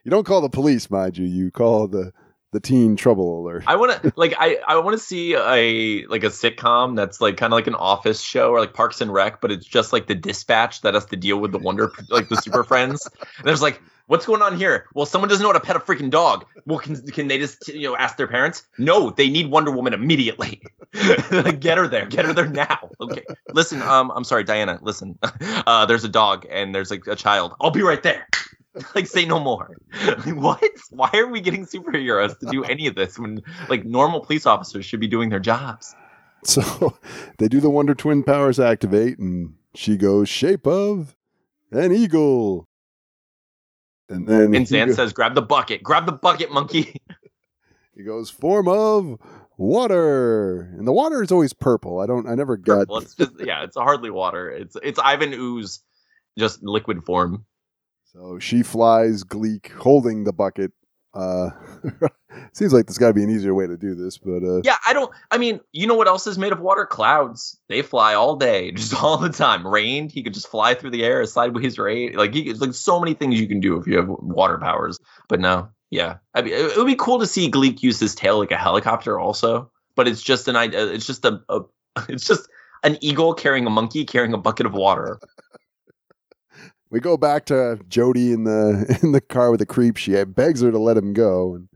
you don't call the police, mind you, you call the the teen trouble alert. I want to like I I want to see a like a sitcom that's like kind of like an office show or like Parks and Rec, but it's just like the dispatch that has to deal with the Wonder like the Super Friends. And there's like, what's going on here? Well, someone doesn't know how to pet a freaking dog. Well, can can they just you know ask their parents? No, they need Wonder Woman immediately. get her there. Get her there now. Okay. Listen, um, I'm sorry, Diana. Listen, uh, there's a dog and there's like a child. I'll be right there. like say no more like, what why are we getting superheroes to do any of this when like normal police officers should be doing their jobs so they do the wonder twin powers activate and she goes shape of an eagle and then and Zan says grab the bucket grab the bucket monkey he goes form of water and the water is always purple i don't i never got purple. it's just yeah it's hardly water it's it's ivan ooze just liquid form so she flies Gleek holding the bucket. Uh, seems like there's got to be an easier way to do this, but uh, yeah, I don't. I mean, you know what else is made of water? Clouds. They fly all day, just all the time. Rain. He could just fly through the air, sideways rain. Like he, like so many things you can do if you have water powers. But no, yeah, I mean, it, would be cool to see Gleek use his tail like a helicopter, also. But it's just an idea. It's just a, a it's just an eagle carrying a monkey carrying a bucket of water we go back to Jody in the in the car with the creep. She begs her to let him go, and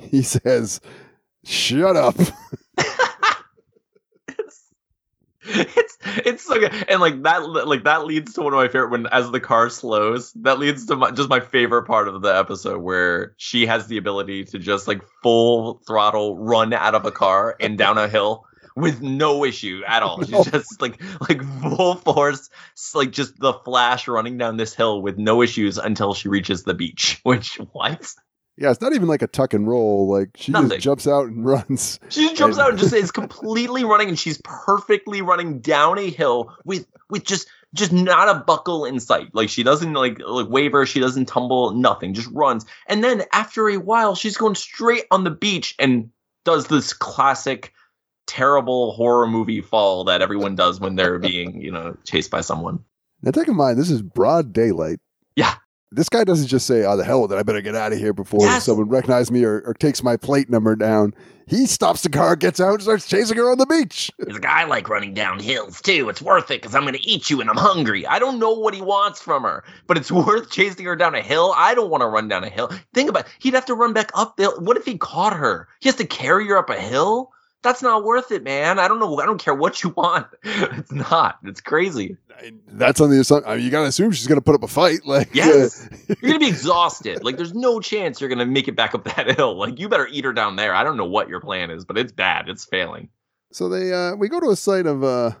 he says, "Shut up." it's it's so good and like that like that leads to one of my favorite when as the car slows that leads to my, just my favorite part of the episode where she has the ability to just like full throttle run out of a car and down a hill with no issue at all. She's just like like full force, like just the flash running down this hill with no issues until she reaches the beach. Which what? Yeah, it's not even like a tuck and roll. Like she Nothing. just jumps out and runs. She just jumps and... out and just is completely running, and she's perfectly running down a hill with with just just not a buckle in sight. Like she doesn't like like waver, she doesn't tumble, nothing. Just runs, and then after a while, she's going straight on the beach and does this classic terrible horror movie fall that everyone does when they're being, you know, chased by someone. Now, take in mind, this is broad daylight. Yeah. This guy doesn't just say, "Oh, the hell with it! I better get out of here before yes. someone recognizes me or, or takes my plate number down." He stops the car, gets out, and starts chasing her on the beach. He's a guy like running down hills too. It's worth it because I'm going to eat you and I'm hungry. I don't know what he wants from her, but it's worth chasing her down a hill. I don't want to run down a hill. Think about it. He'd have to run back up the hill. What if he caught her? He has to carry her up a hill that's not worth it, man. I don't know. I don't care what you want. It's not. It's crazy. That's on the assumption. I mean, you gotta assume she's gonna put up a fight. Like, yes, uh, you're gonna be exhausted. Like, there's no chance you're gonna make it back up that hill. Like, you better eat her down there. I don't know what your plan is, but it's bad. It's failing. So they, uh we go to a site of, uh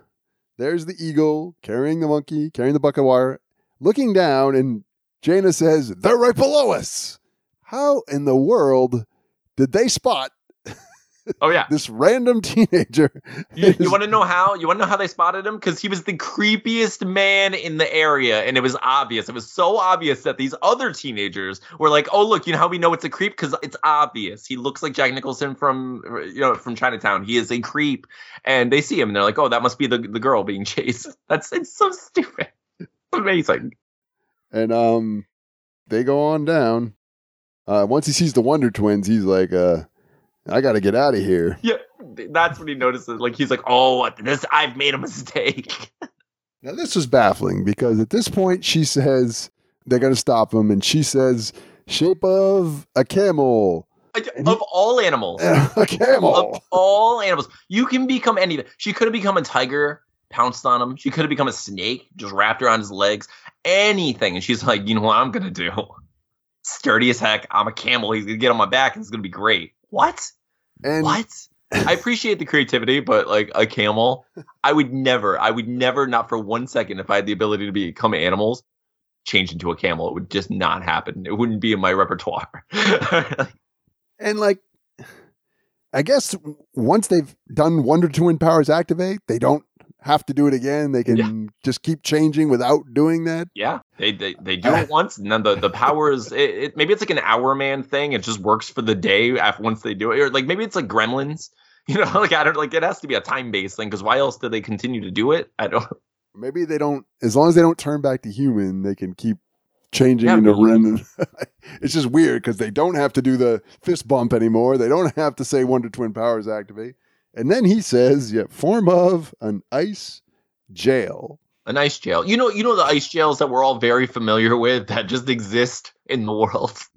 there's the eagle carrying the monkey, carrying the bucket of wire, looking down, and Jayna says, "They're right below us." How in the world did they spot Oh yeah. this random teenager. You, is- you want to know how? You want to know how they spotted him? Because he was the creepiest man in the area, and it was obvious. It was so obvious that these other teenagers were like, "Oh, look! You know how we know it's a creep? Because it's obvious. He looks like Jack Nicholson from you know from Chinatown. He is a creep." And they see him, and they're like, "Oh, that must be the the girl being chased." That's it's so stupid. It's amazing. and um, they go on down. Uh, once he sees the Wonder Twins, he's like, uh, "I got to get out of here." Yeah, that's when he notices. Like he's like, "Oh, this? I've made a mistake." Now this was baffling because at this point she says they're going to stop him, and she says, "Shape of a camel." of all animals, a camel. of all animals, you can become anything. She could have become a tiger, pounced on him. She could have become a snake, just wrapped around his legs. Anything, and she's like, "You know what I'm gonna do? Sturdy as heck. I'm a camel. He's gonna get on my back, and it's gonna be great." What? And What? I appreciate the creativity, but like a camel, I would never, I would never, not for one second, if I had the ability to become animals, change into a camel. It would just not happen. It wouldn't be in my repertoire. And like, I guess once they've done Wonder Twin powers activate, they don't have to do it again. They can just keep changing without doing that. yeah, they they, they do it once, and then the the powers. It, it, maybe it's like an Hourman thing. It just works for the day after once they do it, or like maybe it's like Gremlins. You know, like I don't like it has to be a time based thing because why else do they continue to do it? I don't. Maybe they don't. As long as they don't turn back to human, they can keep changing Yeah, into but- it's just weird because they don't have to do the fist bump anymore. They don't have to say Wonder Twin powers activate. And then he says, "Yeah, form of an ice jail." An ice jail. You know, you know the ice jails that we're all very familiar with that just exist in the world.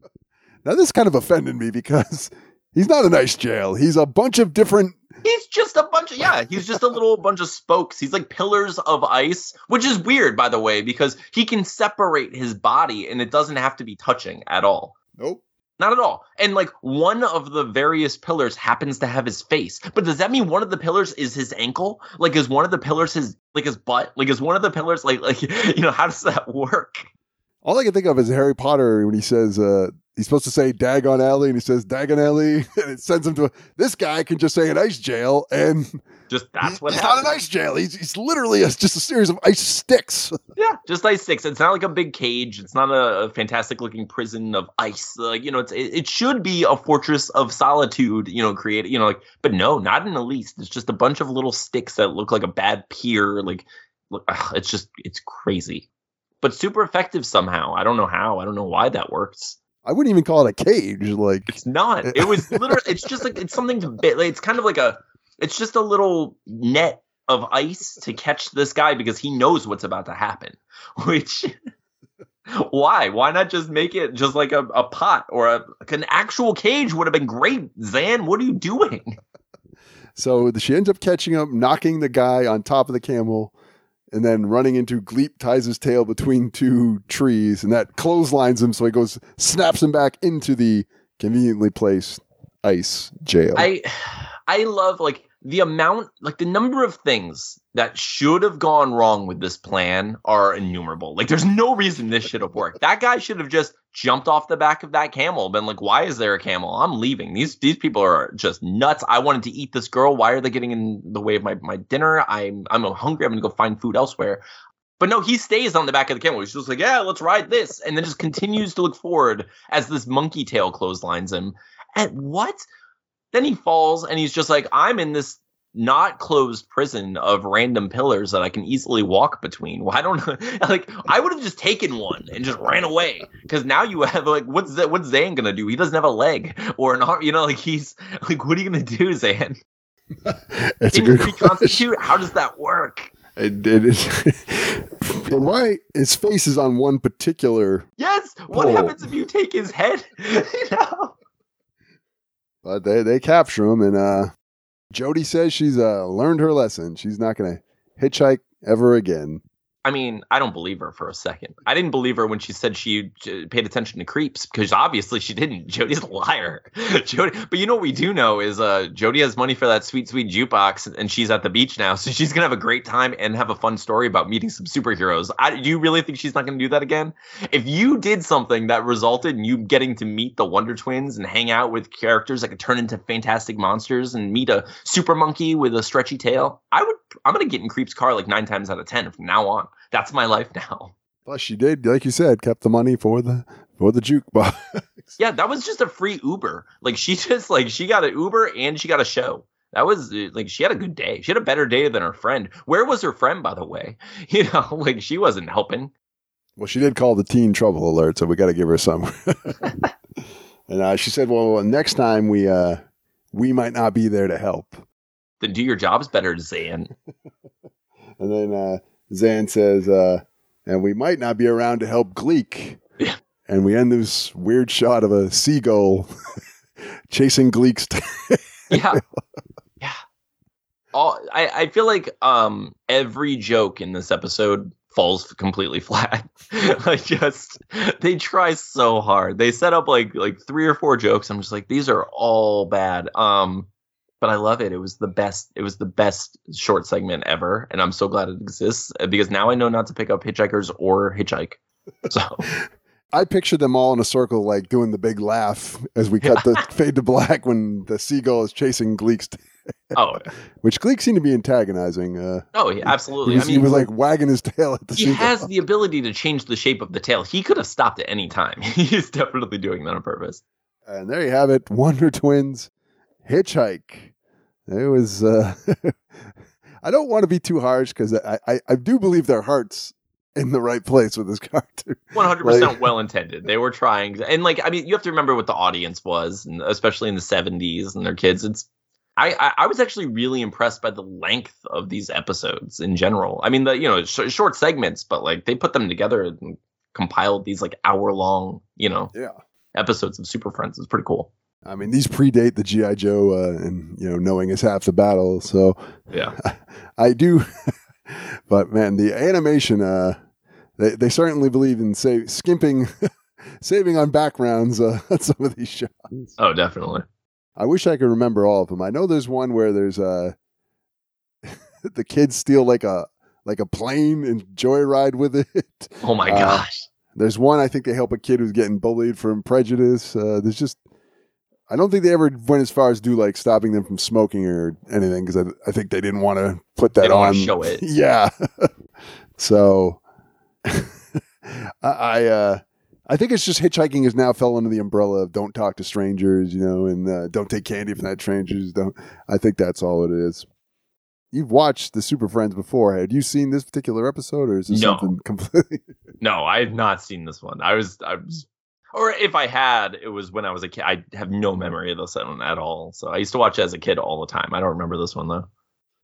Now this kind of offended me because he's not an ice jail. He's a bunch of different. He's just a bunch of yeah, he's just a little bunch of spokes. He's like pillars of ice, which is weird by the way because he can separate his body and it doesn't have to be touching at all. Nope. Not at all. And like one of the various pillars happens to have his face. But does that mean one of the pillars is his ankle? Like is one of the pillars his like his butt? Like is one of the pillars like like you know how does that work? All I can think of is Harry Potter when he says uh, he's supposed to say Diagon Alley and he says Dagon Alley and it sends him to a, this guy can just say an ice jail and Just that's what happens. not an ice jail. He's, he's literally a, just a series of ice sticks. Yeah, just ice sticks. It's not like a big cage. It's not a, a fantastic looking prison of ice. Like you know, it's it, it should be a fortress of solitude. You know, created. You know, like but no, not in the least. It's just a bunch of little sticks that look like a bad pier. Like, look, ugh, it's just it's crazy, but super effective somehow. I don't know how. I don't know why that works. I wouldn't even call it a cage. Like It's not. It was literally. It's just like it's something to bit. Like, it's kind of like a. It's just a little net of ice to catch this guy because he knows what's about to happen. Which. Why? Why not just make it just like a, a pot or a, an actual cage would have been great. Zan, what are you doing? so, she ends up catching him, knocking the guy on top of the camel, and then running into Gleek ties his tail between two trees, and that clotheslines him. So he goes, snaps him back into the conveniently placed ice jail. I I love like the amount like the number of things that should have gone wrong with this plan are innumerable. Like there's no reason this should have worked. That guy should have just jumped off the back of that camel, been like, why is there a camel? I'm leaving. These these people are just nuts. I wanted to eat this girl. Why are they getting in the way of my, my dinner? I'm I'm hungry. I'm gonna go find food elsewhere. But no, he stays on the back of the camel. He's just like, yeah, let's ride this, and then just continues to look forward as this monkey tail clotheslines him. And what? Then he falls and he's just like, I'm in this not closed prison of random pillars that I can easily walk between. Why don't like I would have just taken one and just ran away because now you have like what's that? What's Zan gonna do? He doesn't have a leg or an arm. You know, like he's like, what are you gonna do, Zan? A Can you good question. reconstitute? How does that work? It, it is. and why his face is on one particular. Yes. What Pole. happens if you take his head? you know? But they they capture him, and uh, Jody says she's uh, learned her lesson. She's not going to hitchhike ever again. I mean, I don't believe her for a second. I didn't believe her when she said she paid attention to creeps because obviously she didn't. Jody's a liar. Jody, but you know what we do know is uh, Jody has money for that sweet, sweet jukebox, and she's at the beach now, so she's gonna have a great time and have a fun story about meeting some superheroes. I, do you really think she's not gonna do that again? If you did something that resulted in you getting to meet the Wonder Twins and hang out with characters that could turn into fantastic monsters and meet a super monkey with a stretchy tail, I would. I'm gonna get in Creep's car like nine times out of ten from now on. That's my life now. Plus, she did, like you said, kept the money for the for the jukebox. Yeah, that was just a free Uber. Like she just like she got an Uber and she got a show. That was uh, like she had a good day. She had a better day than her friend. Where was her friend, by the way? You know, like she wasn't helping. well, she did call the teen trouble alert, so we got to give her some. and uh, she said, "Well, next time we uh, we might not be there to help." Then do your jobs better, Zan. And then uh, Zan says, uh, "And we might not be around to help Gleek." Yeah. And we end this weird shot of a seagull chasing Gleek's. tail. Yeah. yeah. All I, I feel like um every joke in this episode falls completely flat. like just they try so hard. They set up like like three or four jokes. I'm just like, these are all bad. Um but I love it. It was the best. It was the best short segment ever, and I'm so glad it exists uh, because now I know not to pick up hitchhikers or hitchhike. So I pictured them all in a circle, like doing the big laugh as we cut the fade to black when the seagull is chasing Gleek's, tail, oh which Gleek seemed to be antagonizing. Uh, oh yeah, absolutely. he was, I mean, he was like wagging his tail at the he seagull. has the ability to change the shape of the tail. He could have stopped at any time. He's definitely doing that on purpose. And there you have it, Wonder Twins Hitchhike. It was. Uh, I don't want to be too harsh because I, I I do believe their hearts in the right place with this cartoon. One hundred percent well intended. They were trying, and like I mean, you have to remember what the audience was, and especially in the seventies and their kids. It's I, I I was actually really impressed by the length of these episodes in general. I mean, the you know sh- short segments, but like they put them together and compiled these like hour long you know Yeah. episodes of Super Friends. It's pretty cool. I mean, these predate the GI Joe, uh, and you know, knowing is half the battle. So Yeah. I do, but man, the animation, uh, they they certainly believe in say skimping, saving on backgrounds uh, on some of these shots. Oh, definitely. I wish I could remember all of them. I know there's one where there's uh the kids steal like a like a plane and joyride with it. Oh my Uh, gosh. There's one I think they help a kid who's getting bullied from prejudice. Uh, there's just I don't think they ever went as far as do like stopping them from smoking or anything because I, I think they didn't want to put that They on. show it. yeah. so I, I uh I think it's just hitchhiking has now fell under the umbrella of don't talk to strangers, you know, and uh, don't take candy from that strangers. Don't. I think that's all it is. You've watched the Super Friends before. Had you seen this particular episode, or is this No. something completely? No, I have not seen this one. I was, I was, or if I had, it was when I was a kid. I have no memory of this one at all. So I used to watch it as a kid all the time. I don't remember this one though.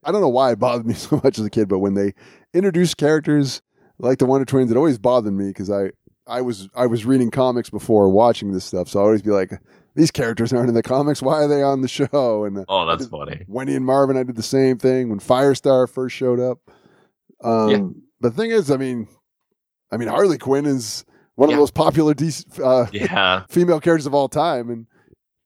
I don't know why it bothered me so much as a kid, but when they introduced characters like the Wonder Twins, it always bothered me because I, I was I was reading comics before watching this stuff, so I always be like, these characters aren't in the comics. Why are they on the show? And uh, Oh, that's funny. Wendy and Marvin, I did the same thing when Firestar first showed up. Um, Yeah. The thing is, I mean, I mean Harley Quinn is one of Yeah. the most popular DC, uh, Yeah. female characters of all time, and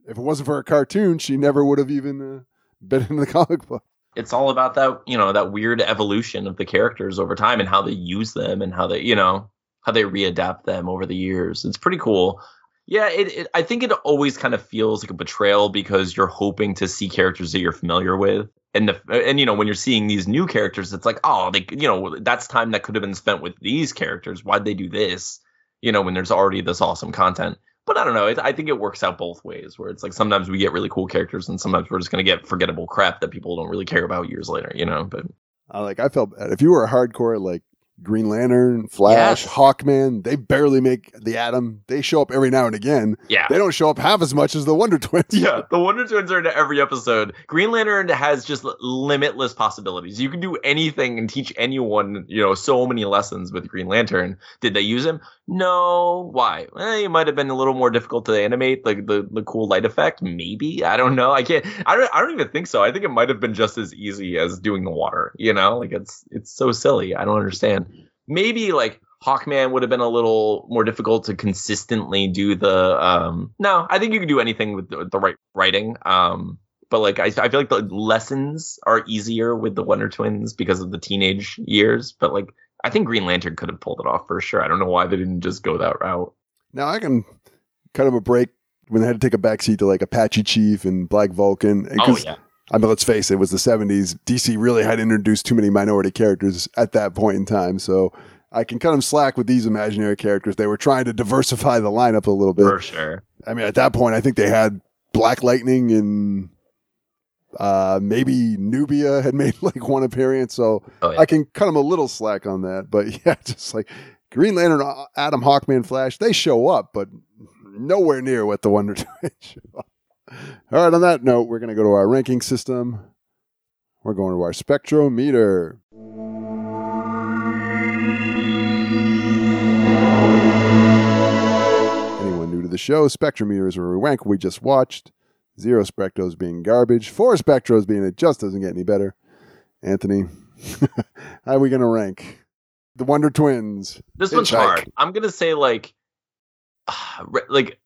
if it wasn't for a cartoon, she never would have even uh, been in the comic book. It's all about that, you know, that weird evolution of the characters over time and how they use them and how they, you know, how they readapt them over the years. It's pretty cool. Yeah, it, it I think it always kind of feels like a betrayal because you're hoping to see characters that you're familiar with. And the and you know when you're seeing these new characters, it's like oh they you know that's time that could have been spent with these characters. Why'd they do this? You know when there's already this awesome content. But I don't know. It, I think it works out both ways. Where it's like sometimes we get really cool characters, and sometimes we're just gonna get forgettable crap that people don't really care about years later. You know. But I like I felt bad. If you were a hardcore like Green Lantern, Flash, Yes. Hawkman, they barely make the Atom. They show up every now and again. yeah. They don't show up half as much as the Wonder Twins. Yeah, the Wonder Twins are in every episode. Green Lantern has just limitless possibilities. You can do anything and teach anyone, you know, so many lessons with Green Lantern. Did they use him? No. Why? Eh, it might have been a little more difficult to animate, the, the cool light effect. Maybe I don't know. I can't. I don't. I don't even think so. I think it might have been just as easy as doing the water. You know, like it's it's so silly. I don't understand. maybe like Hawkman would have been a little more difficult to consistently do the. Um, no, I think you can do anything with the, the right writing. Um, but like I, I feel like the lessons are easier with the Wonder Twins because of the teenage years. But like I think Green Lantern could have pulled it off for sure. I don't know why they didn't just go that route. Now I can kind of a break when they had to take a backseat to like Apache Chief and Black Vulcan. Oh yeah. I mean, let's face it, it was the 70s. DC really had introduced too many minority characters at that point in time. So I can cut them slack with these imaginary characters. They were trying to diversify the lineup a little bit. For sure. I mean, at that point, I think they had Black Lightning and uh, maybe Nubia had made like one appearance. So Oh, yeah. I can cut him a little slack on that. But yeah, just like Green Lantern, uh, Atom Hawkman, Flash, they show up, but nowhere near what the Wonder Twins show up. All right, on that note, we're going to go to our ranking system. We're going to our spectrometer. Anyone new to the show, spectrometer is where we rank what we just watched. Zero spectros being garbage. Four spectros being it just doesn't get any better. Anthony, how are we going to rank the Wonder Twins? This one's hard. I'm gonna say like, like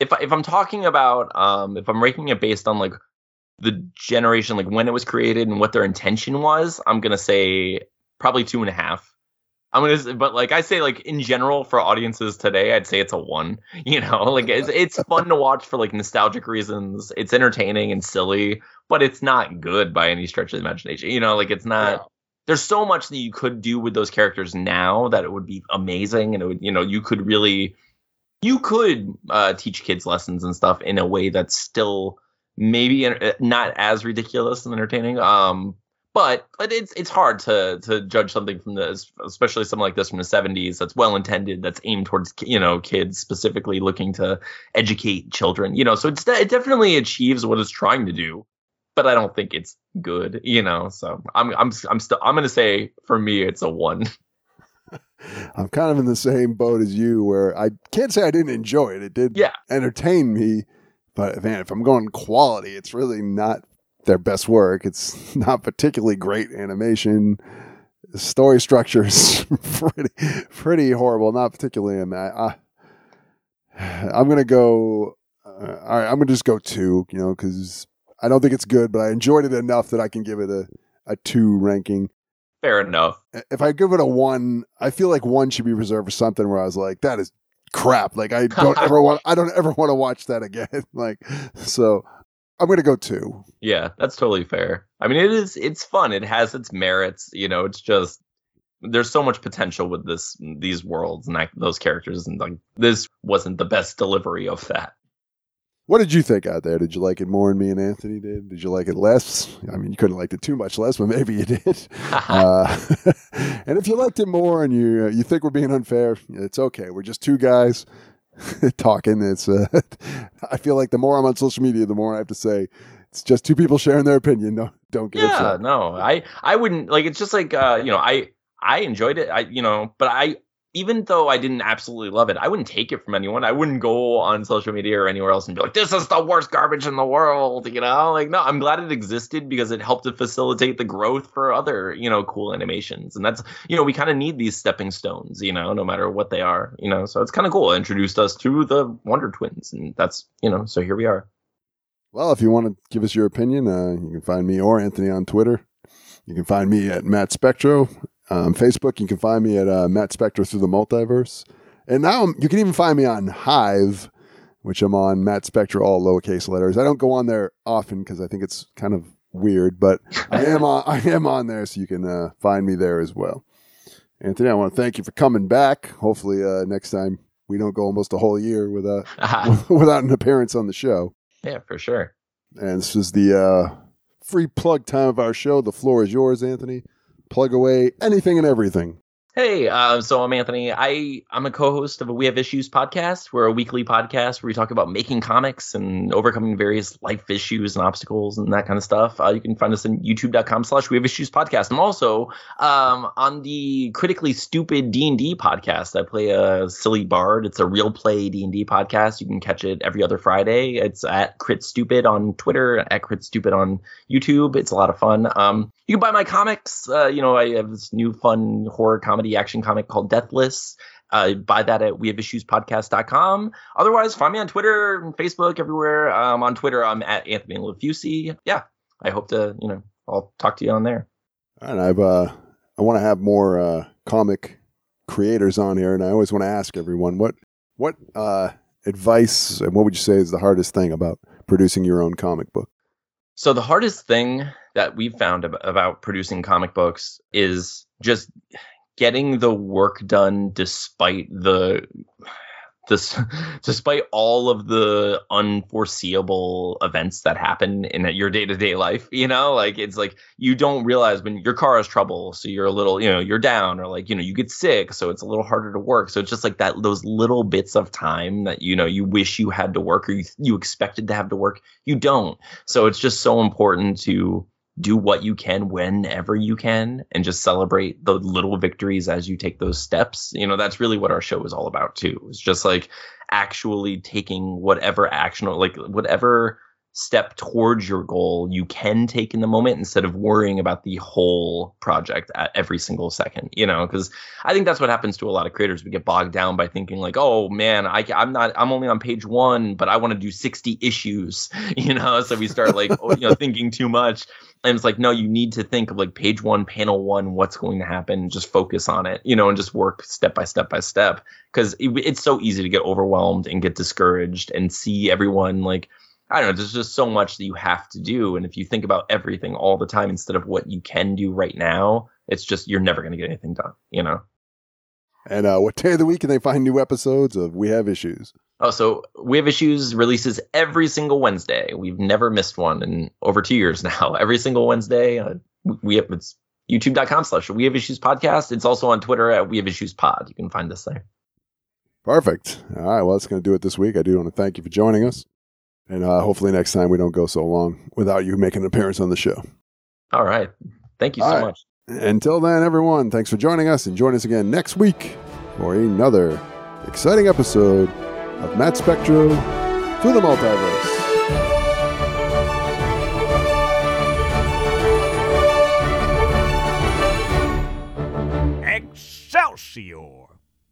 if I, if I'm talking about um if I'm ranking it based on like the generation like when it was created and what their intention was, I'm gonna say probably two and a half. I'm gonna, but like I say, like in general for audiences today, I'd say it's a one. You know, like it's it's fun to watch for like nostalgic reasons. It's entertaining and silly, but it's not good by any stretch of the imagination. You know, like it's not there's so much that you could do with those characters now that it would be amazing and it would you know you could really you could uh, teach kids lessons and stuff in a way that's still maybe not as ridiculous and entertaining um but but it's it's hard to to judge something from this especially something like this from the 70s that's well intended that's aimed towards you know kids specifically looking to educate children you know so it's it definitely achieves what it's trying to do but I don't think it's good, you know. So I'm I'm I'm still I'm gonna say for me it's a one. I'm kind of in the same boat as you, where I can't say I didn't enjoy it. It did Yeah. entertain me, but man, if I'm going quality, it's really not their best work. It's not particularly great animation. The story structure is pretty pretty horrible. Not particularly. I, I'm gonna go. Uh, all right, I'm gonna just go two. You know, because I don't think it's good, but I enjoyed it enough that I can give it a a two ranking Fair enough. if I give it a one, I feel like one should be reserved for something where I was like, that is crap. Like I don't ever want I don't ever want to watch that again. like so I'm gonna go two. Yeah, that's totally fair. I mean, it is it's fun. It has its merits. You know, it's just there's so much potential with this these worlds and that, those characters, and like this wasn't the best delivery of that. What did you think out there? Did you like it more than me and Anthony did? Did you like it less? I mean, you couldn't have liked it too much less, but maybe you did. uh, and if you liked it more and you you think we're being unfair, it's okay. We're just two guys talking. It's uh, I feel like the more I'm on social media, the more I have to say. It's just two people sharing their opinion. No, don't get yeah no i i wouldn't like it's just like uh you know i i enjoyed it i you know but i even though i didn't absolutely love it i wouldn't take it from anyone. I wouldn't go on social media or anywhere else and be like this is the worst garbage in the world you know? Like no i'm glad it existed because it helped to facilitate the growth for other you know cool animations. And that's you know we kind of need these stepping stones you know no matter what they are you know? So it's kind of cool. It introduced us to the wonder twins and that's you know so here we are. Well, if you want to give us your opinion, uh, you can find me or Anthony on Twitter. You can find me at Matt Spectro. Um, Facebook, you can find me at uh, Matt Spectro through the multiverse. And now I'm- you can even find me on Hive, which I'm on Matt Spectro, all lowercase letters. I don't go on there often because I think it's kind of weird, but I am on, I am on there, so you can uh, find me there as well. Anthony, I want to thank you for coming back. Hopefully, uh, next time we don't go almost a whole year without without an appearance on the show. yeah for sure And this is the uh, free plug time of our show. The floor is yours, Anthony. Plug away anything and everything. Hey, uh, so I'm Anthony. I I'm a co-host of a We Have Issues podcast. We're a weekly podcast where we talk about making comics and overcoming various life issues and obstacles and that kind of stuff. Uh, you can find us on YouTube.com/slash We Have Issues podcast. I'm also um, on the critically stupid D and D podcast. I play a silly bard. It's a real play D and D podcast. You can catch it every other Friday. It's at Crit Stupid on Twitter, at Crit Stupid on YouTube. It's a lot of fun. Um, you can buy my comics. Uh, you know, I have this new fun horror comedy action comic called Deathless. Uh, buy that at wehaveissuespodcast.com. Otherwise, find me on Twitter and Facebook, everywhere. Um, on Twitter, I'm at Anthony Lefusi. Yeah, I hope to, you know, I'll talk to you on there. And I've, uh, I want to have more uh, comic creators on here, and I always want to ask everyone what, what uh, advice and what would you say is the hardest thing about producing your own comic book? So the hardest thing that we've found ab- about producing comic books is just getting the work done despite the this despite all of the unforeseeable events that happen in your day-to-day life you know? Like it's like you don't realize when your car has trouble so you're a little you know you're down or like you know you get sick so it's a little harder to work. So it's just like that those little bits of time that you know you wish you had to work or you, you expected to have to work you don't. So it's just so important to do what you can whenever you can and just celebrate the little victories as you take those steps. You know, that's really what our show is all about too. It's just like actually taking whatever action or like whatever step towards your goal you can take in the moment instead of worrying about the whole project at every single second you know because i think that's what happens to a lot of creators. We get bogged down by thinking like oh man I, i'm not i'm only on page one but i want to do 60 issues you know? So we start like oh, you know thinking too much. And it's like no you need to think of like page one panel one what's going to happen just focus on it you know and just work step by step by step. Because it, it's so easy to get overwhelmed and get discouraged and see everyone like I don't know, there's just so much that you have to do. And if you think about everything all the time instead of what you can do right now, it's just you're never going to get anything done, you know? And uh, what day of the week can they find new episodes of We Have Issues? Oh, so We Have Issues releases every single Wednesday. We've never missed one in over two years now. Every single Wednesday, uh, we have it's youtube.com slash We Have Issues podcast. It's also on Twitter at We Have Issues pod. You can find us there. Perfect. All right. Well, that's going to do it this week. I do want to thank you for joining us. And uh, hopefully next time we don't go so long without you making an appearance on the show. All right. Thank you so right. much. Until then, everyone, thanks for joining us and join us again next week for another exciting episode of Matt Spectro through the Multiverse.